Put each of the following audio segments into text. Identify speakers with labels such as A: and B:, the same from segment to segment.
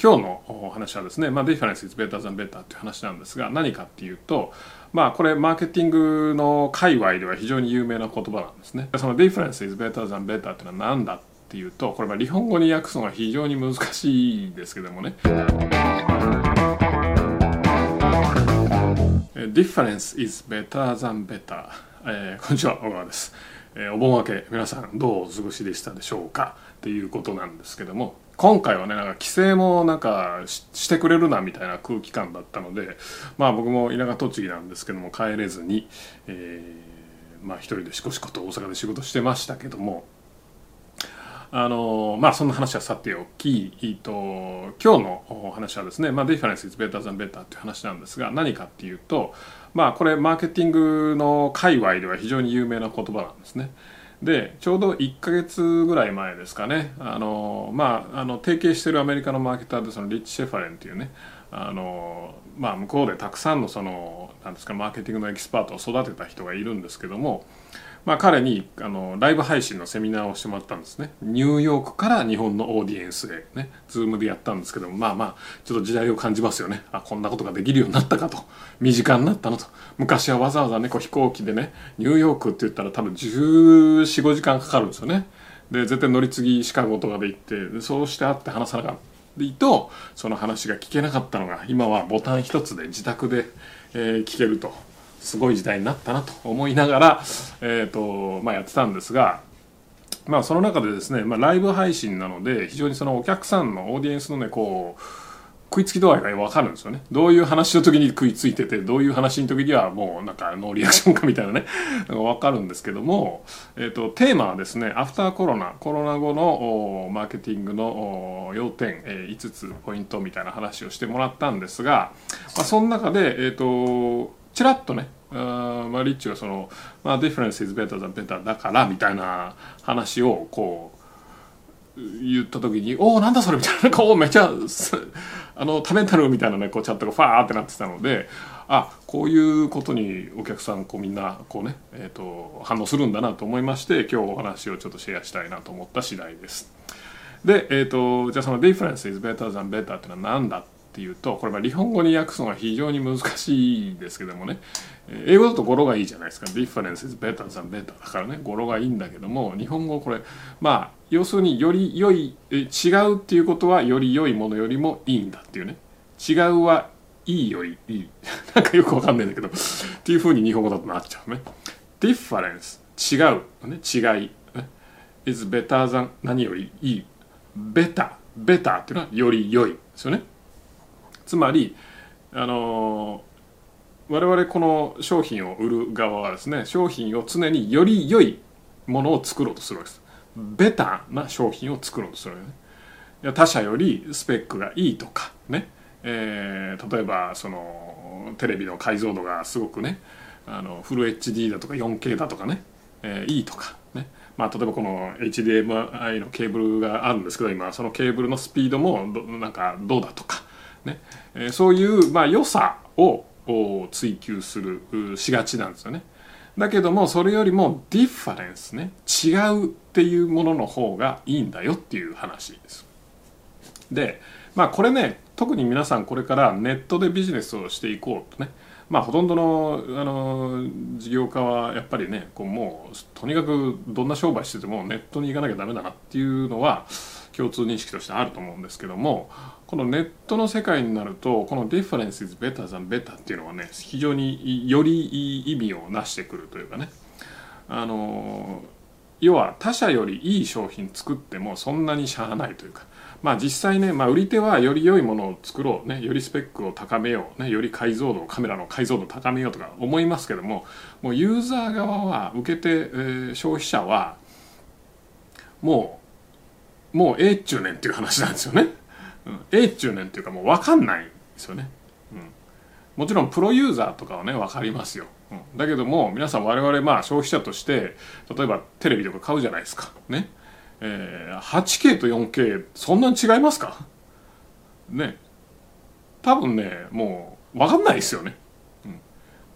A: 今日のお話はですね、まあ、Difference is better than better っていう話なんですが何かっていうとまあこれマーケティングの界隈では非常に有名な言葉なんですね。その Difference is better than better っていうのは何だっていうとこれは日本語に訳すのが非常に難しいですけどもね。Difference is better than better、えー、こんにちは小川です。えー、お盆明け皆さんどうお過ごしでしたでしょうか？っていうことなんですけども。今回はねなんか規制もなんかしてくれるなみたいな空気感だったのでまあ僕も田舎栃木なんですけども帰れずに、えー、まあ一人でしこしこと大阪で仕事してましたけどもあのまあそんな話はさておき、えっと、今日のお話はですね、まあ、Difference is better than better っていう話なんですが何かっていうとまあこれマーケティングの界隈では非常に有名な言葉なんですね。でちょうど1か月ぐらい前ですかね。あの、まあ、あの提携してるアメリカのマーケターでそのリッチ・シェファレンっていうね。あの、まあ、向こうでたくさんのそのなんですかマーケティングのエキスパートを育てた人がいるんですけども。まあ、彼にあのライブ配信のセミナーをしてもらったんですね。ニューヨークから日本のオーディエンスへね Zoom でやったんですけどもまあまあちょっと時代を感じますよね。あこんなことができるようになったかと。身近になったのと。昔はわざわざねこう飛行機でねニューヨークって言ったら多分14、15時間かかるんですよね。で絶対乗り継ぎシカゴとかで行ってそうして会って話さなかった。とその話が聞けなかったのが今はボタン一つで自宅で、えー、聞けると。すごい時代になったなと思いながら、えーとまあ、やってたんですが、まあ、その中でですね、まあ、ライブ配信なので非常にそのお客さんのオーディエンスのねこう食いつき度合いが分かるんですよね。どういう話の時に食いついてて、どういう話の時にはもうなんかノーリアクションかみたいなね、分かるんですけども、えっ、ー、と、テーマはですね、アフターコロナ、コロナ後のマーケティングの要点、えー、5つポイントみたいな話をしてもらったんですが、まあ、その中で、えっ、ー、と、ちらっとねあまあリッチはその、まあ、difference is better than better だからみたいな話をこう言った時に「おおなんだそれ」みたいなこうめっちゃあのタメンタルみたいなねこうチャットがファーってなってたのであこういうことにお客さんこうみんなこうね、えーと、反応するんだなと思いまして今日お話をちょっとシェアしたいなと思った次第です。で、えーと、じゃあその difference is better than better っていうのは何だってていうとこれは日本語に訳すのが非常に難しいですけどもね。英語だと語呂がいいじゃないですか。Difference is better than better だからね語呂がいいんだけども日本語これまあ要するにより良い違うっていうことはより良いものよりもいいんだっていうね。違うはいいよりいい。なんかよくわかんないんだけど。っていうふうに日本語だとなっちゃうね。Difference 違う、ね、違い。is better than 何よりいい。Better better っていうのはより良い。ですよね。つまりあの我々この商品を売る側はですね商品を常により良いものを作ろうとするわけです。ベタな商品を作ろうとするわけね。他社よりスペックがいいとかね、えー、例えばそのテレビの解像度がすごくねあのフル HD だとか 4K だとかね、えー、いいとかね。まあ、例えばこの HDMI のケーブルがあるんですけど今そのケーブルのスピードもなんかどうだとか。ね、えー、そういう、まあ、良さを追求するしがちなんですよね。だけどもそれよりもディファレンスね違うっていうものの方がいいんだよっていう話です。でまあこれね特に皆さんこれからネットでビジネスをしていこうとねまあほとんどのあの事業家はやっぱりねこうもうとにかくどんな商売しててもネットに行かなきゃダメだなっていうのは共通認識としてあると思うんですけどもこのネットの世界になるとこの difference is better than better っていうのはね非常によりいい意味をなしてくるというかね。あの要は他社よりいい商品作ってもそんなにしゃあないというか。まあ実際ね、まあ、売り手はより良いものを作ろう、ね、よりスペックを高めよう、ね、より解像度カメラの解像度を高めようとか思いますけどももうユーザー側は受け手、えー、消費者はもうもうええっちゅうねんっていう話なんですよね。うん、ええっちゅうねんっていうかもう分かんないですよね。うん、もちろんプロユーザーとかはね分かりますよ。うん、だけども皆さん我々まあ消費者として例えばテレビとか買うじゃないですか。ね。えー、8K と 4K そんなに違いますか？ね。多分ねもう分かんないですよね。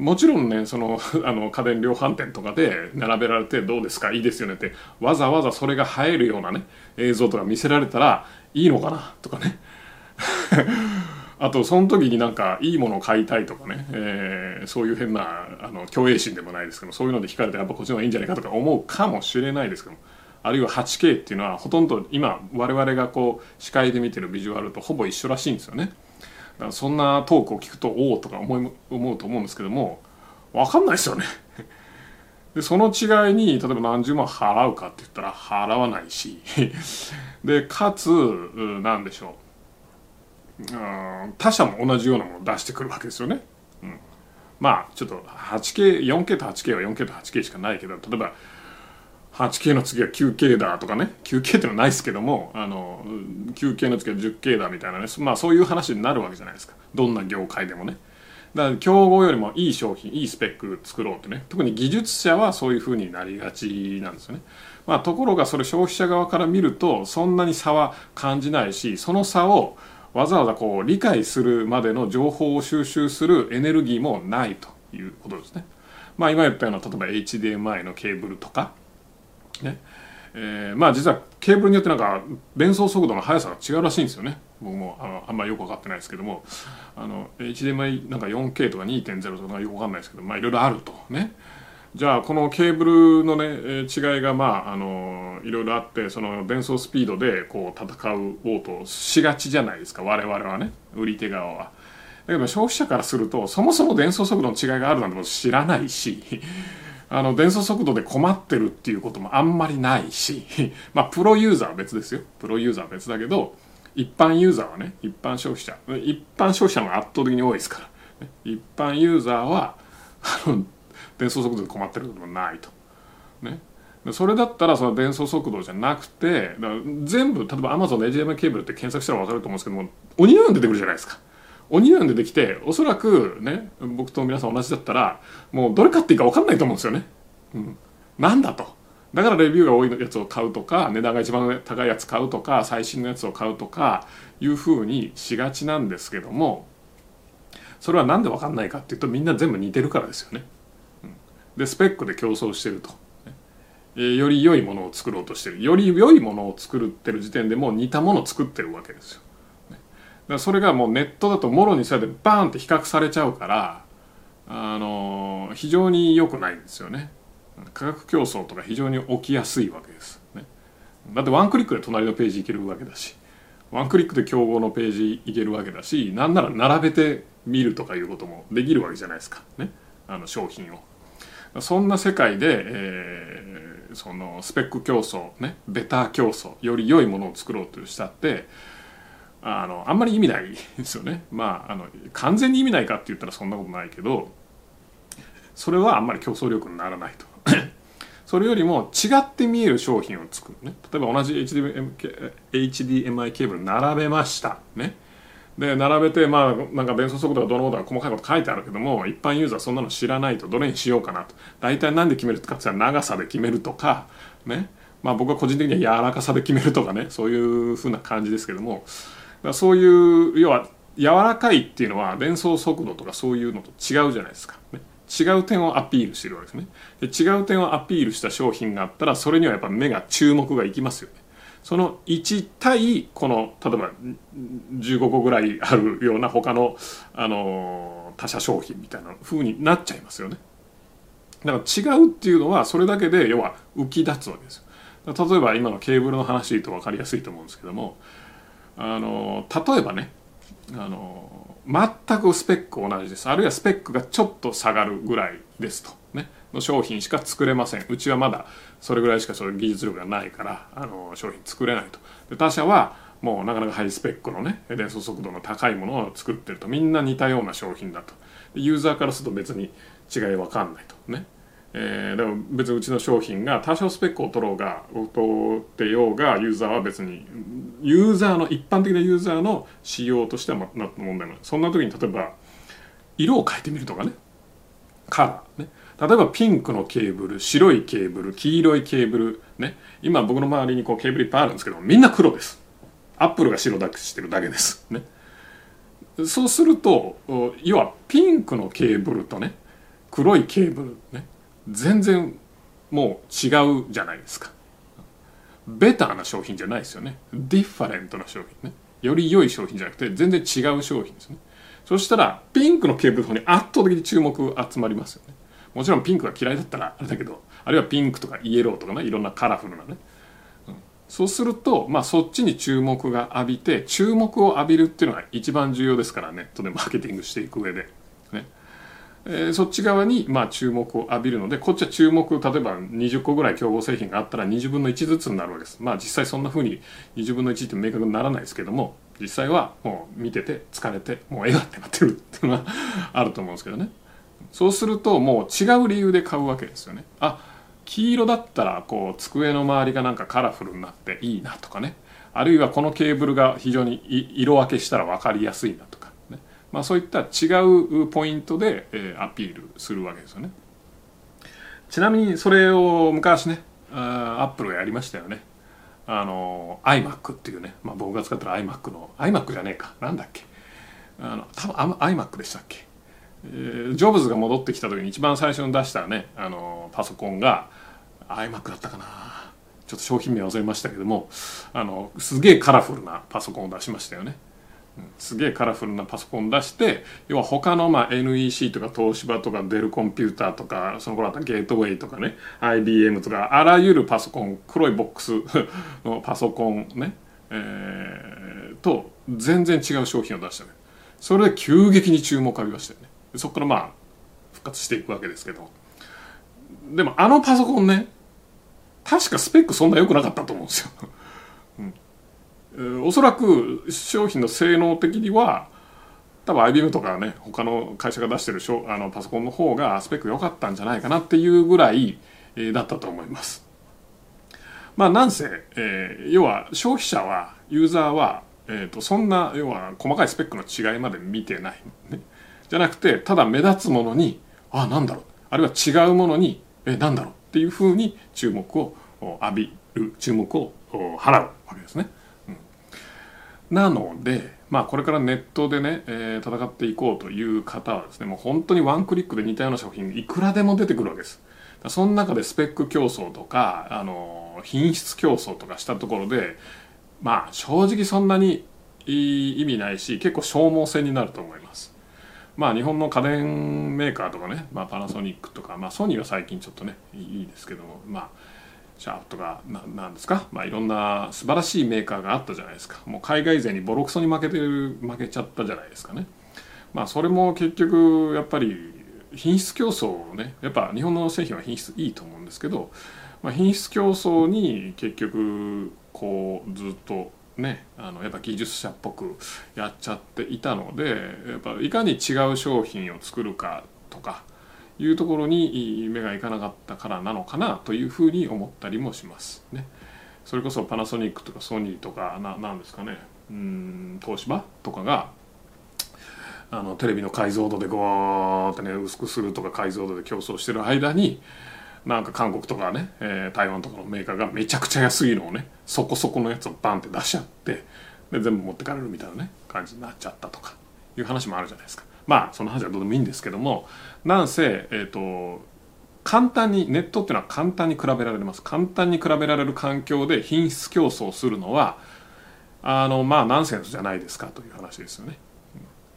A: もちろんねその あの家電量販店とかで並べられてどうですかいいですよねってわざわざそれが映えるようなね映像とか見せられたらいいのかなとかね。あとその時になんかいいものを買いたいとかね、えー、そういう変なあの虚栄心でもないですけどそういうので惹かれてやっぱこっちの方がいいんじゃないかとか思うかもしれないですけどあるいは 8K っていうのはほとんど今我々がこう視界で見てるビジュアルとほぼ一緒らしいんですよね。からそんなトークを聞くとおおとか思い思うと思うんですけども分かんないですよね。でその違いに例えば何十万払うかって言ったら払わないし でかつ何でしょう。うん他社も同じようなものを出してくるわけですよね、うん、まあちょっと 8K4K と 8K は 4K と 8K しかないけど例えば 8K の次は 9K だとかね。9K っていうのはないですけどもあの 9K の次は 10K だみたいなね。まあそういう話になるわけじゃないですか。どんな業界でもね。だから競合よりもいい商品いいスペック作ろうってね。特に技術者はそういうふうになりがちなんですよね、まあ、ところがそれ消費者側から見るとそんなに差は感じないしその差をわざわざこう理解するまでの情報を収集するエネルギーもないということですね。まあ、今言ったような例えば HDMI のケーブルとかね。えー、まあ実はケーブルによってなんか伝送速度の速さが違うらしいんですよね。僕もあのあんまりよく分かってないですけども。あの HDMI なんか 4K とか2.0とかよく分かんないですけどまあいろいろあると。ね。じゃあこのケーブルのね違いがまああのいろいろあってその伝送スピードでこう戦うおうとしがちじゃないですか。我々はね。売り手側は。だけど消費者からするとそもそも伝送速度の違いがあるなんてこと知らないし。あの伝送速度で困ってるっていうこともあんまりないし まあプロユーザーは別ですよ。プロユーザーは別だけど一般ユーザーはね一般消費者。一般消費者が圧倒的に多いですから、一般ユーザーは あの伝送速度で困ってることもないと。ね、それだったらその伝送速度じゃなくて全部例えば Amazon の HDMI ケーブルって検索したら分かると思うんですけども鬼のように出てくるじゃないですか。鬼のように出てきておそらくね僕と皆さん同じだったらもうどれ買っていいか分かんないと思うんですよね。うん、なんだと。だからレビューが多いやつを買うとか値段が一番高いやつ買うとか最新のやつを買うとかいうふうにしがちなんですけどもそれは何で分かんないかっていうとみんな全部似てるからですよね。うん、でスペックで競争してると。えより良いものを作ろうとしてるより良いものを作ってる時点でもう似たものを作ってるわけですよ。からそれがもうネットだともろにそうやってバーンって比較されちゃうからあの非常に良くないんですよね。価格競争とか非常に起きやすいわけです、ね、だってワンクリックで隣のページ行けるわけだしワンクリックで競合のページ行けるわけだしなんなら並べて見るとかいうこともできるわけじゃないですか。ね。あの商品を。そんな世界で、えー、そのスペック競争ね。ベター競争より良いものを作ろうとしたってあのあんまり意味ないですよね。まああの完全に意味ないかって言ったらそんなことないけどそれはあんまり競争力にならないと。それよりも違って見える商品を作るね。例えば同じ HDMI, HDMI ケーブル並べましたね。で並べてまあなんか伝送速度がどのことか細かいこと書いてあるけども一般ユーザーそんなの知らないと。どれにしようかなと。大体何で決めるかって言ったら長さで決めるとかね。まあ僕は個人的には柔らかさで決めるとかね。そういうふうな感じですけども。そういう要は柔らかいっていうのは連想速度とかそういうのと違うじゃないですか、ね、違う点をアピールしてるわけですね。で違う点をアピールした商品があったらそれにはやっぱ目が注目がいきますよね。その1対この例えば15個ぐらいあるような他の、あの他社商品みたいな風になっちゃいますよね。だから違うっていうのはそれだけで要は浮き立つわけですよ。例えば今のケーブルの話と分かりやすいと思うんですけどもあの例えばねあの全くスペック同じです。あるいはスペックがちょっと下がるぐらいですと。ね。の商品しか作れません。うちはまだそれぐらいしかそういう技術力がないからあの商品作れないと。で他社はもうなかなかハイスペックのね伝送速度の高いものを作ってると。みんな似たような商品だと。ユーザーからすると別に違い分かんないと。ね。えー、でも別にうちの商品が多少スペックを取ろうが取ってようがユーザーは別にユーザーの一般的なユーザーの仕様としてはな問題ない。そんな時に例えば色を変えてみるとかね。カラーね。例えばピンクのケーブル白いケーブル黄色いケーブルね。今僕の周りにこうケーブルいっぱいあるんですけどみんな黒です。アップルが白だけしてるだけですね。そうすると要はピンクのケーブルとね黒いケーブルね。全然もう違うじゃないですか。ベターな商品じゃないですよね。 different な商品ね。より良い商品じゃなくて全然違う商品ですね。そしたらピンクのケーブルの方に圧倒的に注目集まりますよね。もちろんピンクが嫌いだったらあれだけどあるいはピンクとかイエローとかねいろんなカラフルなね、うん、そうすると、まあ、そっちに注目が浴びて注目を浴びるっていうのが一番重要ですからネットでマーケティングしていく上で、えー、そっち側にまあ注目を浴びるのでこっちは注目例えば20個ぐらい競合製品があったら20分の1ずつになるわけです。まあ実際そんな風に20分の1って明確にならないですけども実際はもう見てて疲れてもう絵がってなってるっていうのはあると思うんですけどね。そうするともう違う理由で買うわけですよね。あ黄色だったらこう机の周りがなんかカラフルになっていいなとかね。あるいはこのケーブルが非常に色分けしたら分かりやすいなとか、まあ、そういった違うポイントで、えアピールするわけですよね。ちなみにそれを昔ねアップルがやりましたよね。あの iMac っていうね、まあ、僕が使ってる iMac の iMac じゃねえか。なんだっけ。あの多分 iMac でしたっけ。えー、ジョブズが戻ってきた時に一番最初に出したねあのパソコンが iMac だったかな。ちょっと商品名忘れましたけどもあのすげえカラフルなパソコンを出しましたよね。すげえカラフルなパソコン出して要は他のまあ NEC とか東芝とかデルコンピューターとかその頃あったゲートウェイとかね IBM とかあらゆるパソコン黒いボックス のパソコンね、えー、と全然違う商品を出したねそれで急激に注目を浴びましたよね。そこからまあ復活していくわけですけど。でもあのパソコンね確かスペックそんな良くなかったと思うんですよ、おそらく商品の性能的には多分 IBM とかね他の会社が出してるあのパソコンの方がスペック良かったんじゃないかなっていうぐらい、えー、だったと思います。まあなんせ、えー、要は消費者はユーザーは、えーと、とそんな要は細かいスペックの違いまで見てない、ね、じゃなくてただ目立つものにあなんだろう。あるいは違うものにえなんだろう。っていうふうに注目を浴びる注目を払うわけですね。なので、まあ、これからネットでね、えー、戦っていこうという方はですねもう本当にワンクリックで似たような商品いくらでも出てくるわけです。その中でスペック競争とかあの品質競争とかしたところでまあ正直そんなに意味ないし結構消耗戦になると思います。まあ日本の家電メーカーとかね、まあ、パナソニックとか、まあ、ソニーは最近ちょっとねいいですけどもまあシャープとかなんですか、まあ、いろんな素晴らしいメーカーがあったじゃないですか。もう海外勢にボロクソに負けてる負けちゃったじゃないですかね。まあそれも結局やっぱり品質競争をね。やっぱ日本の製品は品質いいと思うんですけど、まあ、品質競争に結局こうずっとねあのやっぱ技術者っぽくやっちゃっていたのでやっぱいかに違う商品を作るかとかいうところに目がいかなかったからなのかなというふうに思ったりもしますね。それこそパナソニックとかソニーとかななんですかねうん東芝とかがあのテレビの解像度でゴーってね薄くするとか解像度で競争してる間になんか韓国とかね、えー、台湾とかのメーカーがめちゃくちゃ安いのをねそこそこのやつをバンって出しちゃってで全部持ってかれるみたいなね感じになっちゃったとかいう話もあるじゃないですかまあその話はどうでもいいんですけどもなんせえっ、ー、と簡単にネットっていうのは簡単に比べられます。簡単に比べられる環境で品質競争するのはあのまあナンセンスじゃないですかという話ですよね。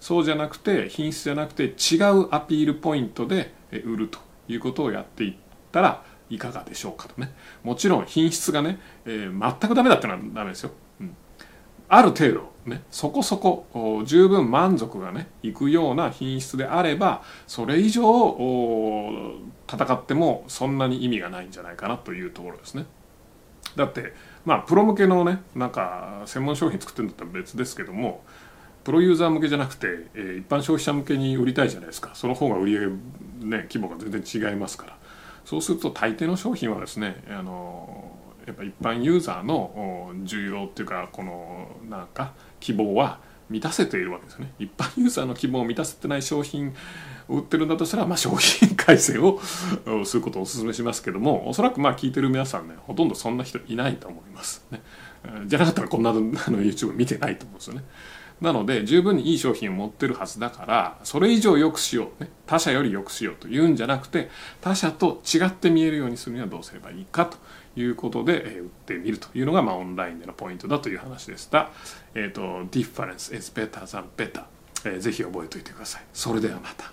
A: そうじゃなくて品質じゃなくて違うアピールポイントで売るということをやっていったらいかがでしょうかとね。もちろん品質がね、えー、全くダメだってのはダメですよ、うん、ある程度ねそこそこ十分満足がねいくような品質であればそれ以上戦ってもそんなに意味がないんじゃないかなというところですね。だってまあプロ向けのねなんか専門商品作ってるんだったら別ですけどもプロユーザー向けじゃなくて、えー、一般消費者向けに売りたいじゃないですか。その方が売り上げね規模が全然違いますから。そうすると大抵の商品はですねあのやっぱ一般ユーザーの需要っていうかこのなんか希望は満たせているわけですね。一般ユーザーの希望を満たせてない商品を売ってるんだとしたら、まあ、商品改正をすることをお勧めしますけどもおそらくまあ聞いてる皆さんねほとんどそんな人いないと思います。ね。じゃなかったらこんなあの YouTube 見てないと思うんですよね。なので十分にいい商品を持ってるはずだからそれ以上良くしよう、ね、他社より良くしようというんじゃなくて他社と違って見えるようにするにはどうすればいいかということで、えー売ってみるというのが、まあ、オンラインでのポイントだという話でした。えっ、と、difference is better than better、えーぜひ覚えておいてください。それではまた。